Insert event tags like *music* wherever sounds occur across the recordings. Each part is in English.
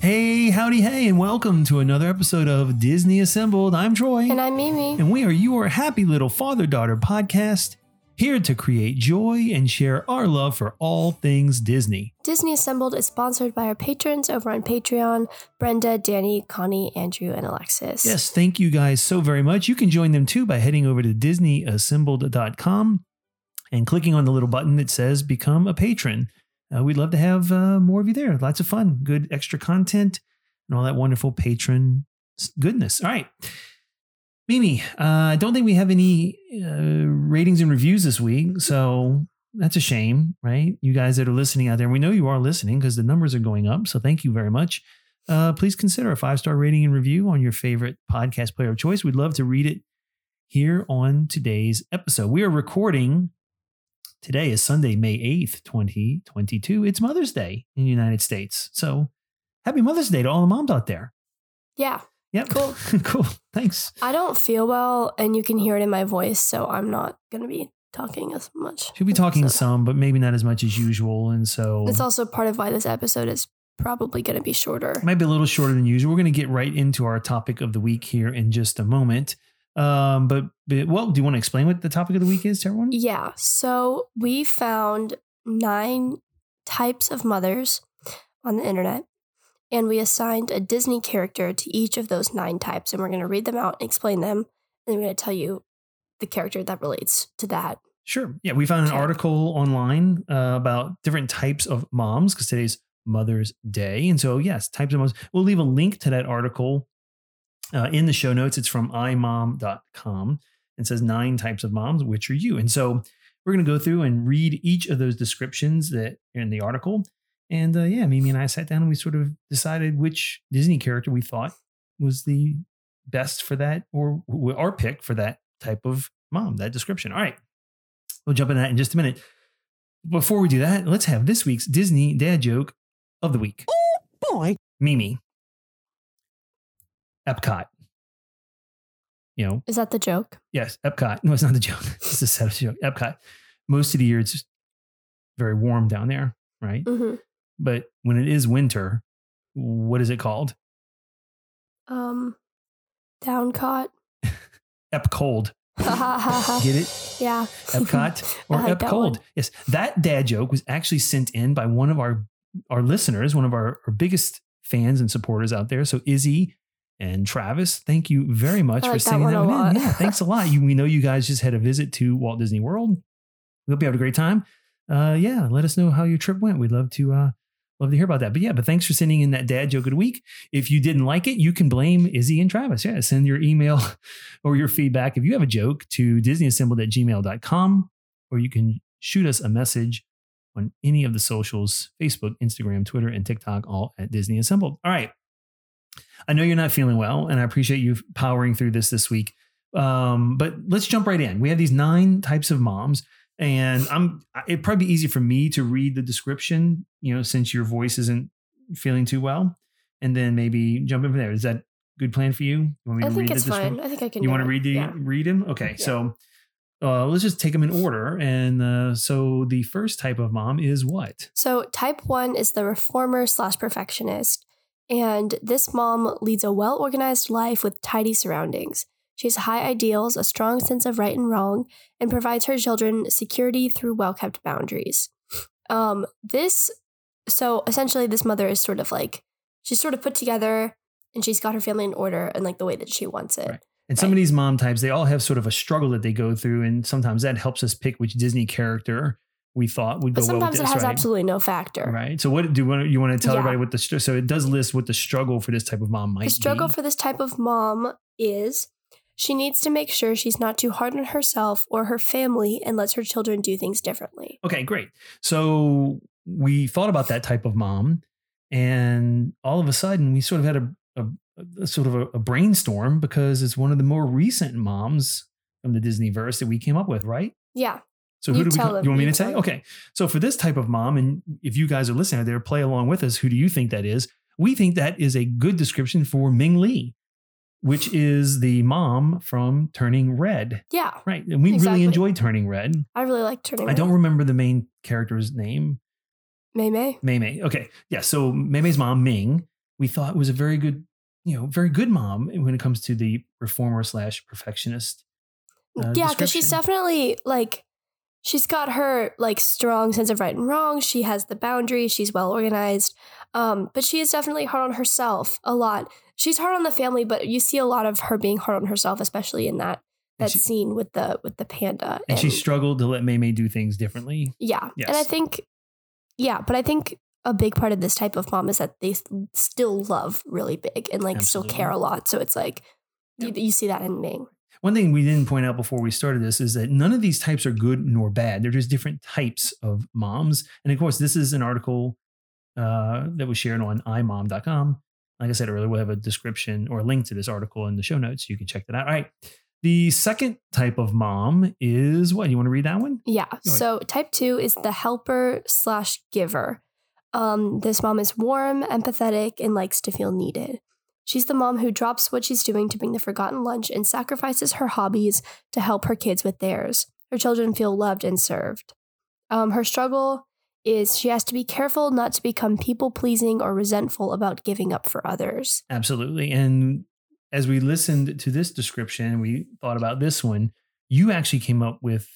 Hey, howdy, hey, and welcome to another episode of Disney Assembled. I'm Troy. And I'm Mimi. And we are your happy little father daughter podcast, here to create joy and share our love for all things Disney. Disney Assembled is sponsored by our patrons over on Patreon Brenda, Danny, Connie, Andrew, and Alexis. Yes, thank you guys so very much. You can join them too by heading over to DisneyAssembled.com and clicking on the little button that says Become a Patron. Uh, we'd love to have uh, more of you there. Lots of fun, good extra content, and all that wonderful patron goodness. All right. Mimi, uh, I don't think we have any uh, ratings and reviews this week. So that's a shame, right? You guys that are listening out there, we know you are listening because the numbers are going up. So thank you very much. Uh, please consider a five star rating and review on your favorite podcast player of choice. We'd love to read it here on today's episode. We are recording Today is Sunday, May 8th, 2022. It's Mother's Day in the United States. So happy Mother's Day to all the moms out there. Yeah. Yep. Cool. *laughs* cool. Thanks. I don't feel well, and you can hear it in my voice, so I'm not going to be talking as much. She'll be talking So- some, but maybe not as much as usual. And so It's also part of why this episode is probably going to be shorter. might be a little shorter than usual. We're going to get right into our topic of the week here in just a moment. Um, but, but well, do you want to explain what the topic of the week is to everyone? Yeah. So we found nine types of mothers on the internet, and we assigned a Disney character to each of those nine types, and we're going to read them out and explain them, and we're going to tell you the character that relates to that. Sure. Yeah, we found an article online uh, about different types of moms because today's Mother's Day. And so, yes, types of moms. We'll leave a link to that article uh, in the show notes. It's from imom.com and says nine types of moms. Which are you? And so, we're going to go through and read each of those descriptions that are in the article. And uh, yeah, Mimi and I sat down and we sort of decided which Disney character we thought was the best for that or our pick for that type of mom, that description. All right. We'll jump into that in just a minute. Before we do that, let's have this week's Disney dad joke of the week. Oh boy. Mimi. Epcot. You know, Is that the joke? yes, Epcot. *laughs* No, it's not the joke. *laughs* It's a set of joke. Epcot. Most of the year it's very warm down there, right? hmm But when it is winter, what is it called? Um, downcaught. *laughs* Ep cold. Get it? Yeah. Epcot or like Ep Cold. one. Yes, that dad joke was actually sent in by one of our our listeners, one of our, our biggest fans and supporters out there. So Izzy and Travis, thank you very much for like that one that one in. Yeah, thanks a lot. You, we know you guys just had a visit to Walt Disney World. We hope you had a great time. Uh, yeah, let us know how your trip went. We'd love to uh, love to hear about that. But yeah, but thanks for sending in that dad joke of the week. If you didn't like it, you can blame Izzy and Travis. Yeah, send your email *laughs* or your feedback if you have a joke to disneyassembled at gmail.com or you can shoot us a message on any of the socials Facebook, Instagram, Twitter, and TikTok, all at Disney Assembled. All right. I know you're not feeling well, and I appreciate you powering through this this week. Um, but let's jump right in. We have these nine types of moms, and I'm it'd probably be easy for me to read the description, you know, since your voice isn't feeling too well, and then maybe jump in from there. Is that good plan for you? You want me I to think read it's fine. I think I can. You want to read the Yeah. read them? Okay, Yeah. so uh, let's just take them in order. And uh, so the first type of mom is what? So, type one is the reformer slash perfectionist. And this mom leads a well organized life with tidy surroundings. She has high ideals, a strong sense of right and wrong, and provides her children security through well kept boundaries. Um, this, so essentially, this mother is sort of like, she's sort of put together and she's got her family in order and like the way that she wants it. Right. And some of these mom types, they all have sort of a struggle that they go through, and sometimes that helps us pick which Disney character we thought would But go well sometimes with it has right? absolutely no factor. Right. So, what do you want? You want to tell Yeah. everybody what the so it does list what the struggle for this type of mom might The struggle be. for this type of mom is she needs to make sure she's not too hard on herself or her family and lets her children do things differently. Okay, great. So we thought about that type of mom, and all of a sudden we sort of had a, a, a sort of a, a brainstorm because it's one of the more recent moms from the Disney verse that we came up with, right? Yeah. So You who do we? them, You want me you to say? Okay. So for this type of mom, and if you guys are listening out there, play along with us. Who do you think that is? We think that is a good description for Ming Lee, which is the mom from Turning Red, Yeah. right? And we Exactly. really enjoyed Turning Red. I really like turning Red. I don't remember the main character's name. May May. Mei Mei. Okay. Yeah. So Mei Mei's mom, Ming, we thought was a very good, you know, very good mom when it comes to the reformer slash perfectionist. uh, yeah, because she's definitely like she's got her like strong sense of right and wrong. She has the boundaries. She's well organized. Um, but she is definitely hard on herself a lot. She's hard on the family, but you see a lot of her being hard on herself, especially in that that she- scene with the with the panda. And she struggled to let Mei do things differently. Yeah. Yes. And I think, yeah, but I think a big part of this type of mom is that they still love really big and like still care a lot. So it's like, you, you see that in Ming. One thing we didn't point out before we started this is that none of these types are good nor bad. They're just different types of moms. And of course, this is an article uh, that was shared on imom.com. Like I said earlier, we'll have a description or a link to this article in the show notes. You can check that out. All right. The second type of mom is what? You want to read that one? Yeah. So type two is the helper slash giver. Um, this mom is warm, empathetic, and likes to feel needed. She's the mom who drops what she's doing to bring the forgotten lunch and sacrifices her hobbies to help her kids with theirs. Her children feel loved and served. Um, her struggle is she has to be careful not to become people pleasing or resentful about giving up for others. Absolutely. And as we listened to this description, we thought about this one. You actually came up with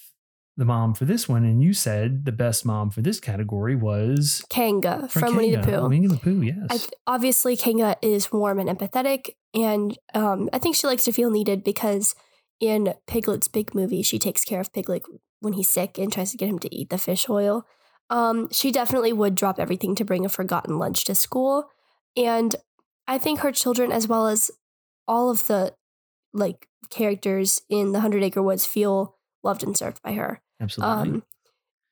the mom for this one, and you said the best mom for this category was Kanga from Winnie the Pooh. Winnie the Pooh, yes. I th- obviously, Kanga is warm and empathetic, and um, I think she likes to feel needed because in Piglet's big movie, she takes care of Piglet when he's sick and tries to get him to eat the fish oil. Um, she definitely would drop everything to bring a forgotten lunch to school, and I think her children, as well as all of the like characters in the Hundred Acre Woods, feel loved and served by her. Absolutely. Um,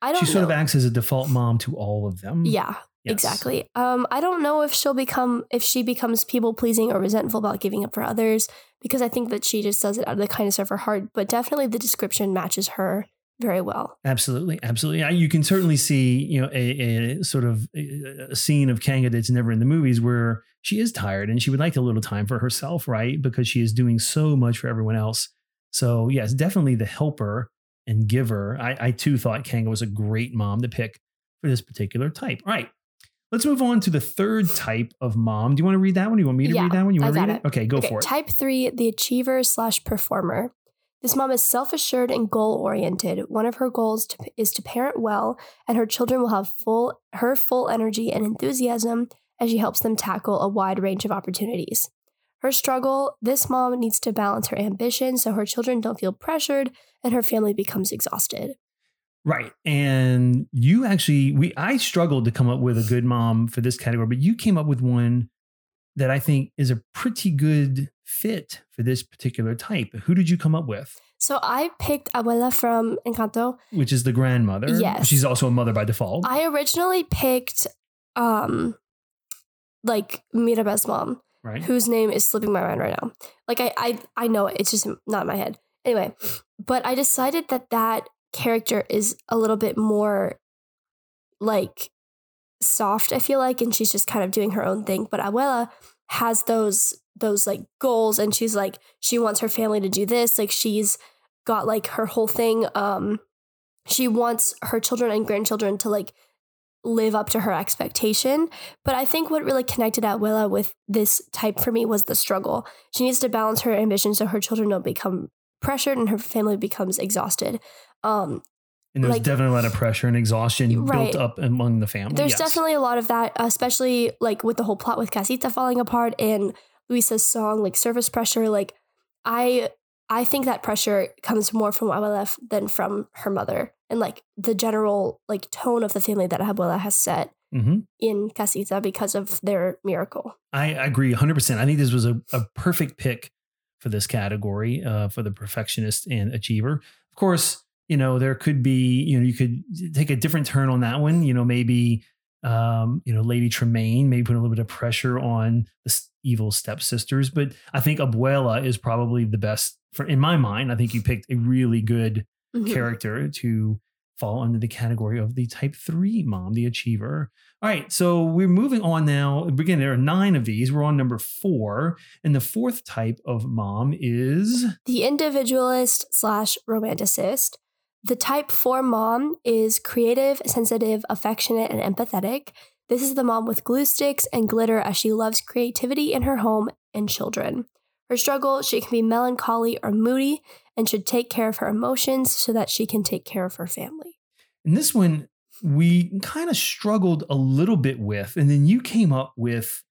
I don't. she sort of acts as a default mom to all of them. Yeah, Yes. Exactly. Um, I don't know if she'll become if she becomes people pleasing or resentful about giving up for others because I think that she just does it out of the kindness of her heart. But definitely, the description matches her very well. Absolutely, absolutely. You can certainly see, you know, a, a sort of a, a scene of Kanga that's never in the movies where she is tired and she would like a little time for herself, right? Because she is doing so much for everyone else. So yes, definitely the helper and giver. I, I too thought Kanga was a great mom to pick for this particular type. All right. Let's move on to the third type of mom. Do you want to read that one? Do you want me to Yeah, read that one? You I want to got read it? it. Okay, go okay, for it. type three, the achiever slash performer. This mom is self assured and goal oriented. One of her goals to, is to parent well, and her children will have full her full energy and enthusiasm as she helps them tackle a wide range of opportunities. Her struggle this mom needs to balance her ambition so her children don't feel pressured and her family becomes exhausted. Right. And you actually we I struggled to come up with a good mom for this category, but you came up with one that I think is a pretty good fit for this particular type. Who did you come up with? So I picked Abuela from Encanto. Which is the grandmother. Yes. She's also a mother by default. I originally picked um like Mirabel's mom, right. whose name is slipping my mind right now. Like I I I know it, it's just not in my head. Anyway, but I decided that that character is a little bit more like soft, I feel like, and she's just kind of doing her own thing. But Abuela has those those like goals and she's like she wants her family to do this. Like she's got like her whole thing um she wants her children and grandchildren to like live up to her expectation. But I think what really connected Abuela with this type for me was the struggle. She needs to balance her ambition so her children don't become pressured and her family becomes exhausted. Um, and there's like- definitely a lot of pressure and exhaustion Right. built up among the family. there's yes. definitely a lot of that, especially like with the whole plot with Casita falling apart and Luisa's song, like Surface Pressure. Like, I I think that pressure comes more from Abuela than from her mother and like the general like tone of the family that Abuela has set hmm in Casita because of their miracle. I agree 100%. I think this was a, a perfect pick for this category uh, for the perfectionist and achiever. Of course, you know, there could be, you know, you could take a different turn on that one. You know, maybe, um, you know, Lady Tremaine, maybe put a little bit of pressure on the evil stepsisters. But I think Abuela is probably the best for, in my mind. I think you picked a really good Mhm. character to fall under the category of the type three mom, the achiever. All right, so we're moving on now. Again, there are nine of these. We're on number four. And the fourth type of mom is The individualist slash romanticist. The type 4 mom is creative, sensitive, affectionate, and empathetic. This is the mom with glue sticks and glitter as she loves creativity in her home and children. Her struggle, she can be melancholy or moody and should take care of her emotions so that she can take care of her family. and this one we kind of struggled a little bit with, and then you came up with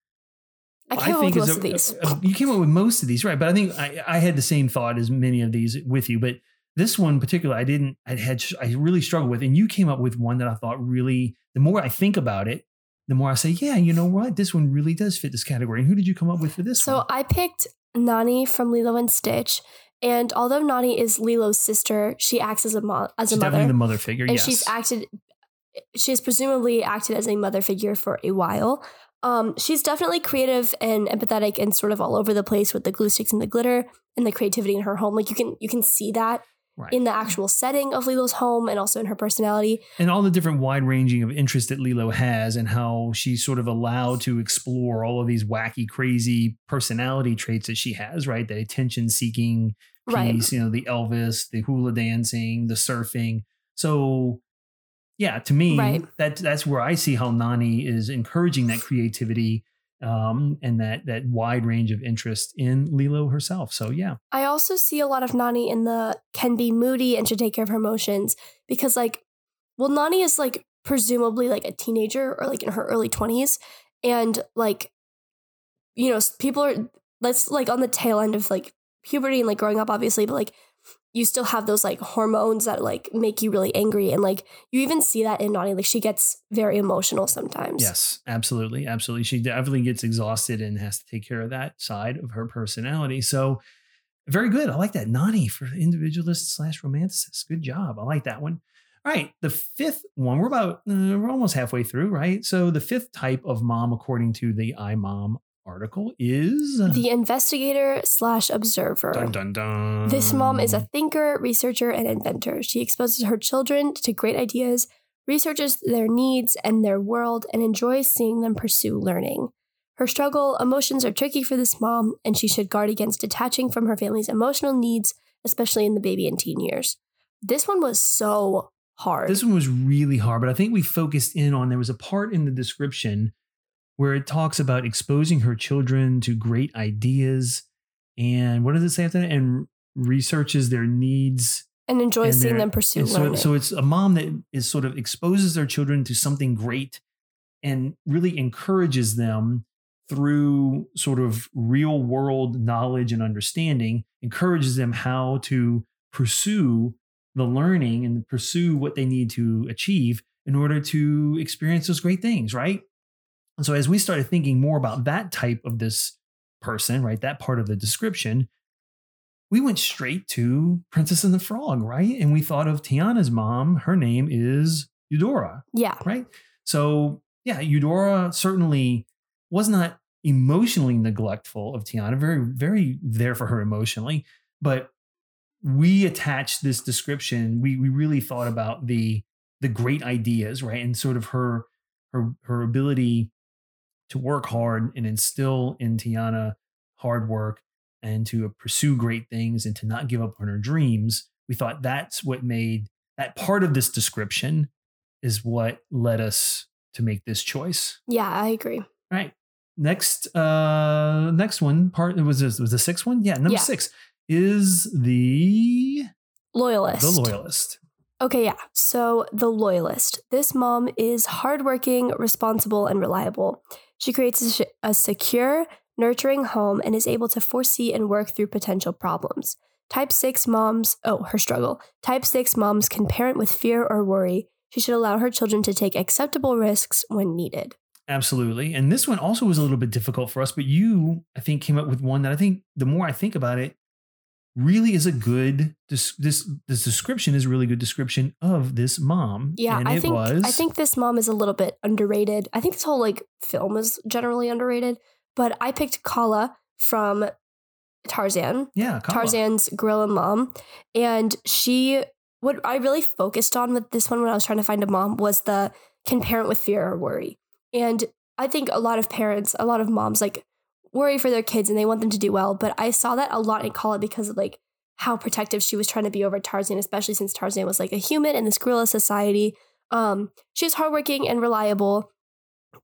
I came up with most a- of these. a- you came up with most of these, right? But I think I, I had the same thought as many of these with you. But this one particular, I didn't. I had. I really struggled with, and you came up with one that I thought really. The more I think about it, the more I say, yeah, you know what, this one really does fit this category. And who did you come up with for this So one? I picked Nani from Lilo and Stitch. And although Nani is Lilo's sister, she acts as a mo- as She's a definitely mother. the mother figure. and yes. she's acted she's presumably acted as a mother figure for a while um, she's definitely creative and empathetic and sort of all over the place with the glue sticks and the glitter and the creativity in her home like you can you can see that right. in the actual setting of lilo's home and also in her personality and all the different wide ranging of interest that Lilo has, and how she's sort of allowed to explore all of these wacky, crazy personality traits that she has. Right, the attention seeking piece, right you know, the Elvis, the hula dancing, the surfing. So, yeah, to me, Right. that that's where I see how Nani is encouraging that creativity um, and that that wide range of interest in Lilo herself. So, yeah, i also see a lot of nani in the can be moody and should take care of her emotions because like well nani is like presumably like a teenager or like in her early 20s and like you know people are that's like on the tail end of like puberty and like growing up obviously but like you still have those like hormones that like make you really angry and like you even see that in Nani like she gets very emotional sometimes Yes, absolutely. Absolutely. She definitely gets exhausted and has to take care of that side of her personality. So, very good. I like that. Nani for individualist slash romanticist. Good job. I like that one. All right. The fifth one, we're about, uh, we're almost halfway through, right? So, the fifth type of mom, according to the iMom article, is the investigator slash observer dun dun dun. This mom is a thinker, researcher, and inventor. She exposes her children to great ideas, researches their needs and their world, and enjoys seeing them pursue learning. Her struggle, emotions are tricky for this mom, and she should guard against detaching from her family's emotional needs, especially in the baby and teen years. This one was so hard. This one was really hard, but I think we focused in on there was a part in the description where it talks about exposing her children to great ideas and what does it say after that? And researches their needs. and enjoys and seeing them pursue so, learning. so it's a mom that is sort of exposes their children to something great and really encourages them through sort of real world knowledge and understanding, encourages them how to pursue the learning and pursue what they need to achieve in order to experience those great things, right? And so as we started thinking more about that type of this person, right, that part of the description, we went straight to Princess and the Frog, right? And we thought of Tiana's mom. Her name is Eudora, yeah. right? So yeah, Eudora certainly was not emotionally neglectful of Tiana, very, very there for her emotionally, but we attached this description. We we really thought about the the great ideas, right? And sort of her her her ability to work hard and instill in Tiana hard work and to pursue great things and to not give up on her dreams. We thought that's what made that part of this description is what led us to make this choice. Yeah, I agree. All right. Next uh next one part was this was the sixth one? Yeah, number Yeah. six is the Loyalist. the loyalist. Okay, yeah. So, the loyalist. This mom is hardworking, responsible, and reliable. She creates a, secure, nurturing home, and is able to foresee and work through potential problems. Type 6 moms, oh, her struggle. Type 6 moms can parent with fear or worry. She should allow her children to take acceptable risks when needed. Absolutely. And this one also was a little bit difficult for us, but you, I think, came up with one that I think the more I think about it, really is a good this this this description is a really good description of this mom. Yeah, and I it think was I think this mom is a little bit underrated. I think this whole like film is generally underrated, but I picked Kala from Tarzan. yeah, Kala. Tarzan's gorilla mom. And she, what I really focused on with this one when I was trying to find a mom was the can parent with fear or worry. And I think a lot of parents, a lot of moms like worry for their kids and they want them to do well. But I saw that a lot in Kala because of like how protective she was trying to be over Tarzan, especially since Tarzan was like a human in this gorilla society. Um, she was hardworking and reliable,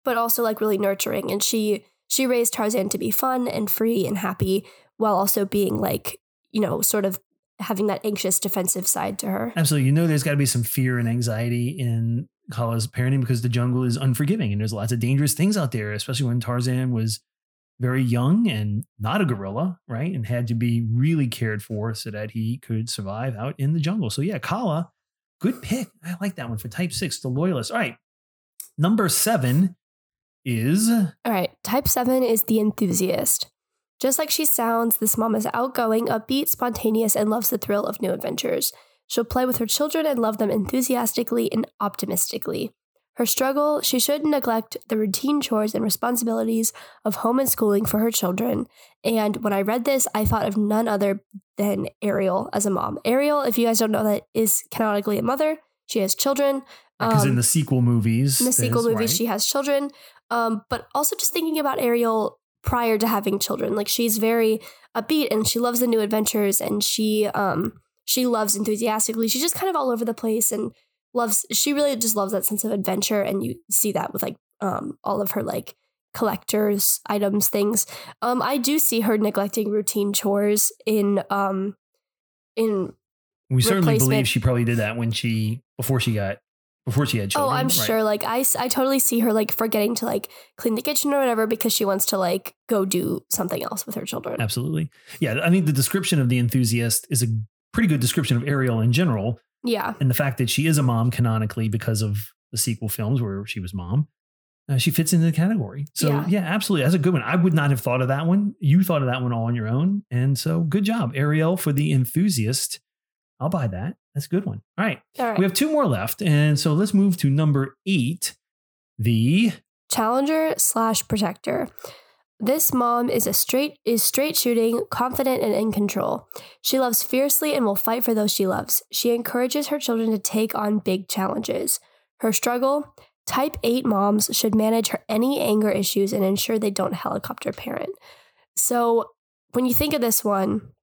but also like really nurturing. And she she raised Tarzan to be fun and free and happy while also being like, you know, sort of having that anxious defensive side to her. Absolutely. You know, there's got to be some fear and anxiety in Kala's parenting because the jungle is unforgiving and there's lots of dangerous things out there, especially when Tarzan was very young and not a gorilla, right? And had to be really cared for so that he could survive out in the jungle. So, yeah, Kala, good pick. I like that one for type six, the loyalist. All right. Number seven is All right, type 7 is the enthusiast. Just like she sounds, this mom is outgoing, upbeat, spontaneous, and loves the thrill of new adventures. She'll play with her children and love them enthusiastically and optimistically. Her struggle, she shouldn't neglect the routine chores and responsibilities of home and schooling for her children. And when I read this, I thought of none other than Ariel as a mom. Ariel, if you guys don't know that, is canonically a mother. She has children. because in Um, the sequel movies, in the sequel movies right? she has children um but also just thinking about ariel prior to having children like she's very upbeat and she loves the new adventures and she um she loves enthusiastically she's just kind of all over the place and loves she really just loves that sense of adventure and you see that with like um all of her like collectors items things um i do see her neglecting routine chores in um in we certainly believe she probably did that when she before she got before she had children. Oh, I'm right? sure. Like I, I totally see her like forgetting to like clean the kitchen or whatever because she wants to like go do something else with her children. Absolutely. Yeah, I think the description of the enthusiast is a pretty good description of Ariel in general, Yeah, and the fact that she is a mom canonically because of the sequel films where she was mom. Uh, she fits into the category. So Yeah. yeah. absolutely. That's a good one. I would not have thought of that one. You thought of that one all on your own. And so good job, Ariel, for the enthusiast. I'll buy that. That's a good one. All right. all right. We have two more left. And so let's move to number eight. The Challenger slash protector. This mom is a straight is straight shooting, confident and in control. She loves fiercely and will fight for those she loves. She encourages her children to take on big challenges. Her struggle, type 8 moms should manage her any anger issues and ensure they don't helicopter parent. So, when you think of this one,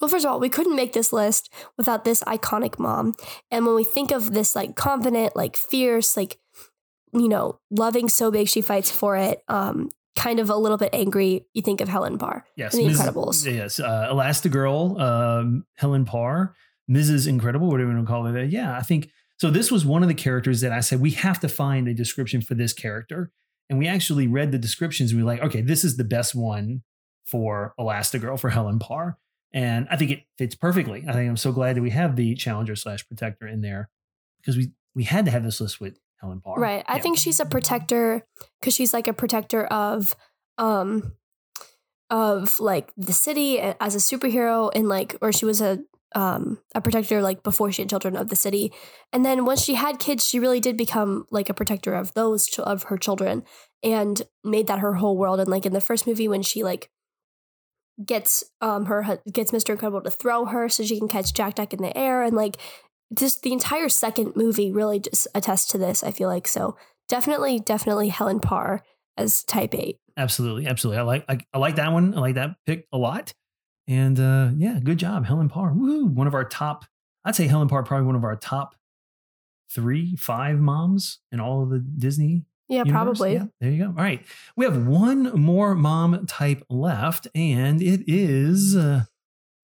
well, first of all, we couldn't make this list without this iconic mom. And when we think of this like confident, like fierce, like you know, loving so big she fights for it. Um, kind of a little bit angry. You think of Helen Parr. Yes, The Ms. Incredibles. Yes, uh, Elastigirl, um, Helen Parr, Mrs. Incredible, whatever you want to call her. Yeah, I think so. This was one of the characters that I said we have to find a description for this character, and we actually read the descriptions. And we were like, okay, this is the best one for Elastigirl for Helen Parr, and I think it fits perfectly. I think I'm so glad that we have the Challenger slash Protector in there because we we had to have this list with Helen Parr. Right. I Yeah. think she's a protector because she's like a protector of um of like the city as a superhero and like or she was a um a protector like before she had children of the city and then once she had kids she really did become like a protector of those ch- of her children and made that her whole world and like in the first movie when she like gets um her gets Mr. Incredible to throw her so she can catch Jack Jack in the air and like just the entire second movie really just attests to this I feel like so definitely definitely Helen Parr as type 8 Absolutely, absolutely. I like I, I like that one. I like that pick a lot. And uh yeah, good job, Helen Parr. Woo! One of our top. I'd say Helen Parr probably one of our top three, five moms in all of the Disney. yeah universe. probably Yeah, there you go. All right, we have one more mom type left, and it is uh,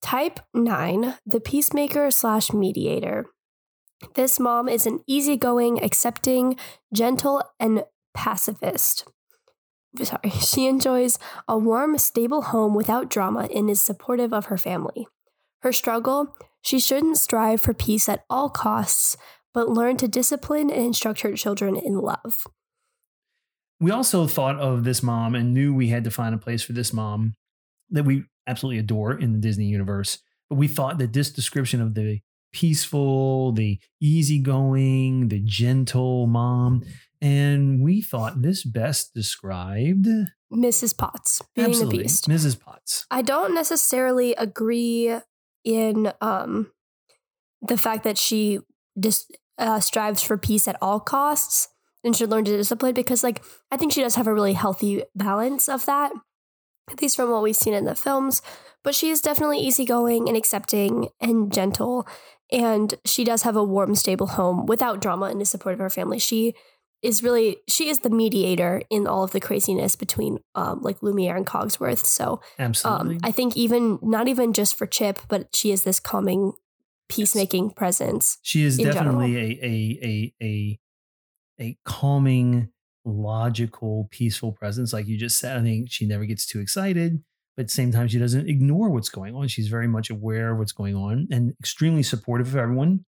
Type 9, the peacemaker slash mediator. This mom is an easygoing, accepting, gentle, and pacifist. sorry, *laughs* she enjoys a warm, stable home without drama and is supportive of her family. Her struggle, she shouldn't strive for peace at all costs, but learn to discipline and instruct her children in love. We also thought of this mom and knew we had to find a place for this mom that we absolutely adore in the Disney universe. But we thought that this description of the peaceful, the easygoing, the gentle mom, and we thought this best described Mrs. Potts being absolutely the beast. Mrs. Potts. I don't necessarily agree in um, the fact that she just uh, strives for peace at all costs and should learn to discipline because, like, I think she does have a really healthy balance of that, at least from what we've seen in the films. But she is definitely easygoing and accepting and gentle, and she does have a warm, stable home without drama and is supportive of her family. She is really she is the mediator in all of the craziness between um, like Lumiere and Cogsworth. So Absolutely. um, I think even not even just for Chip, but she is this calming, peacemaking presence. she is definitely a, a a a a calming, logical, peaceful presence. Like you just said, I think she never gets too excited, but at the same time, she doesn't ignore what's going on. She's very much aware of what's going on and extremely supportive of everyone.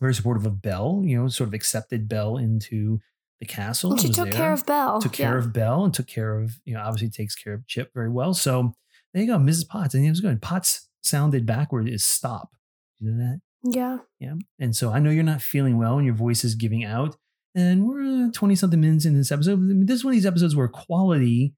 Very supportive of Belle, you know, sort of accepted Belle into the castle. And she took there, care of Belle. took care Yeah. of Belle and took care of, you know, obviously takes care of Chip very well. So there you go, Mrs. Potts. And it was good. Potts sounded backward is stop. You know that? Yeah. Yeah. And so I know you're not feeling well and your voice is giving out. And we're 20 something minutes in this episode. This is one of these episodes where quality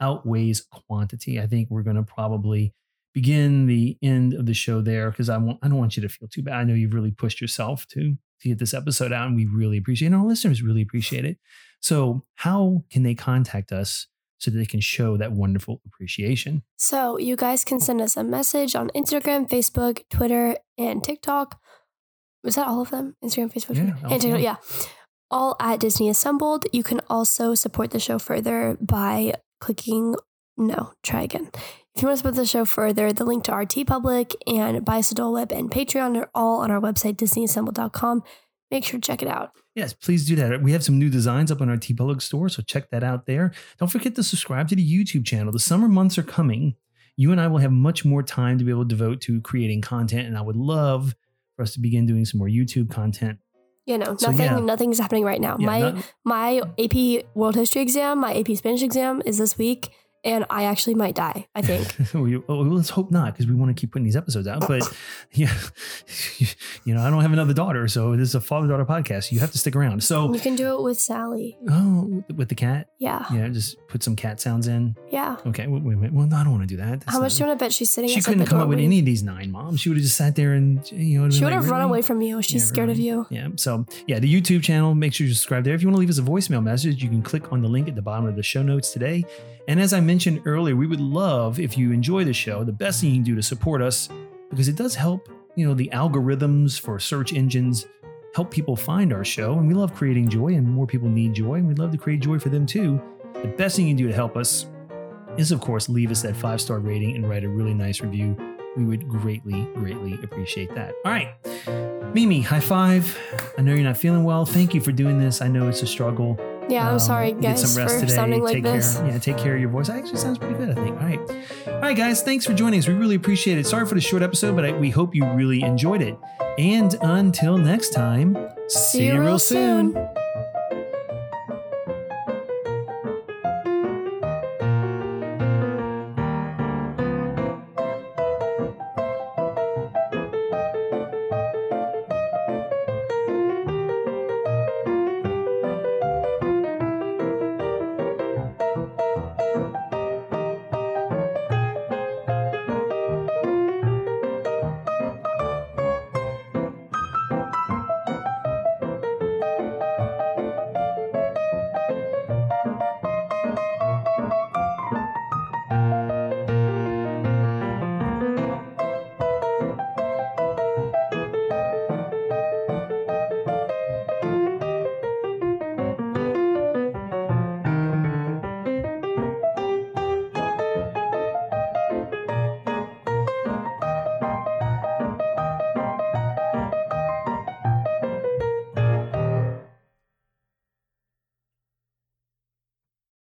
outweighs quantity. I think we're going to probably begin the end of the show there because I want I don't want you to feel too bad. I know you've really pushed yourself to to get this episode out and we really appreciate it. And our listeners really appreciate it. So how can they contact us so that they can show that wonderful appreciation? So you guys can send us a message on Instagram, Facebook, Twitter, and TikTok. Was that all of them? Instagram, Facebook, Yeah, Twitter, and TikTok. Yeah. All at Disney Assembled. You can also support the show further by clicking. No, try again. If you want to support the show further, the link to our TeePublic and Dole Whip and Patreon are all on our website, DisneyAssembled.com. Make sure to check it out. Yes, please do that. We have some new designs up on our TeePublic store, so check that out there. Don't forget to subscribe to the YouTube channel. The summer months are coming. You and I will have much more time to be able to devote to creating content, and I would love for us to begin doing some more YouTube content. You know, So, nothing yeah. nothing's happening right now. Yeah, my not- my AP World History exam, my AP Spanish exam is this week, and I actually might die. I think. *laughs* we, oh, let's hope not, because we want to keep putting these episodes out. But *laughs* yeah, *laughs* you know, I don't have another daughter, so this is a father daughter podcast. You have to stick around. So, you can do it with Sally. oh, with the cat, Yeah, yeah, just put some cat sounds in. yeah. Okay, wait, wait a minute. Well, no, I don't want to do that. That's How much not- do you want to bet she's sitting? She couldn't come up with any of these nine moms. She would have just sat there and you know. She would like, have run "Really?" away from you. She's Yeah, scared of you. Yeah. So yeah, the YouTube channel. Make sure you subscribe there. If you want to leave us a voicemail message, you can click on the link at the bottom of the show notes today. And as I mentioned earlier, we would love if you enjoy the show. The best thing you can do to support us, because it does help. You know, the algorithms for search engines help people find our show, and we love creating joy, and more people need joy, and we'd love to create joy for them too. The best thing you can do to help us is, of course, leave us that five star rating and write a really nice review. We would greatly, greatly appreciate that. All right. Mimi, high five. I know you're not feeling well. Thank you for doing this. I know it's a struggle. Yeah, I'm Um, sorry, get guys, some rest for today. sounding like take this. Yeah, take care of your voice. That actually, sounds pretty good. I think. All right, all right, guys. Thanks for joining us. We really appreciate it. Sorry for the short episode, but I, we hope you really enjoyed it. And until next time, See you real soon.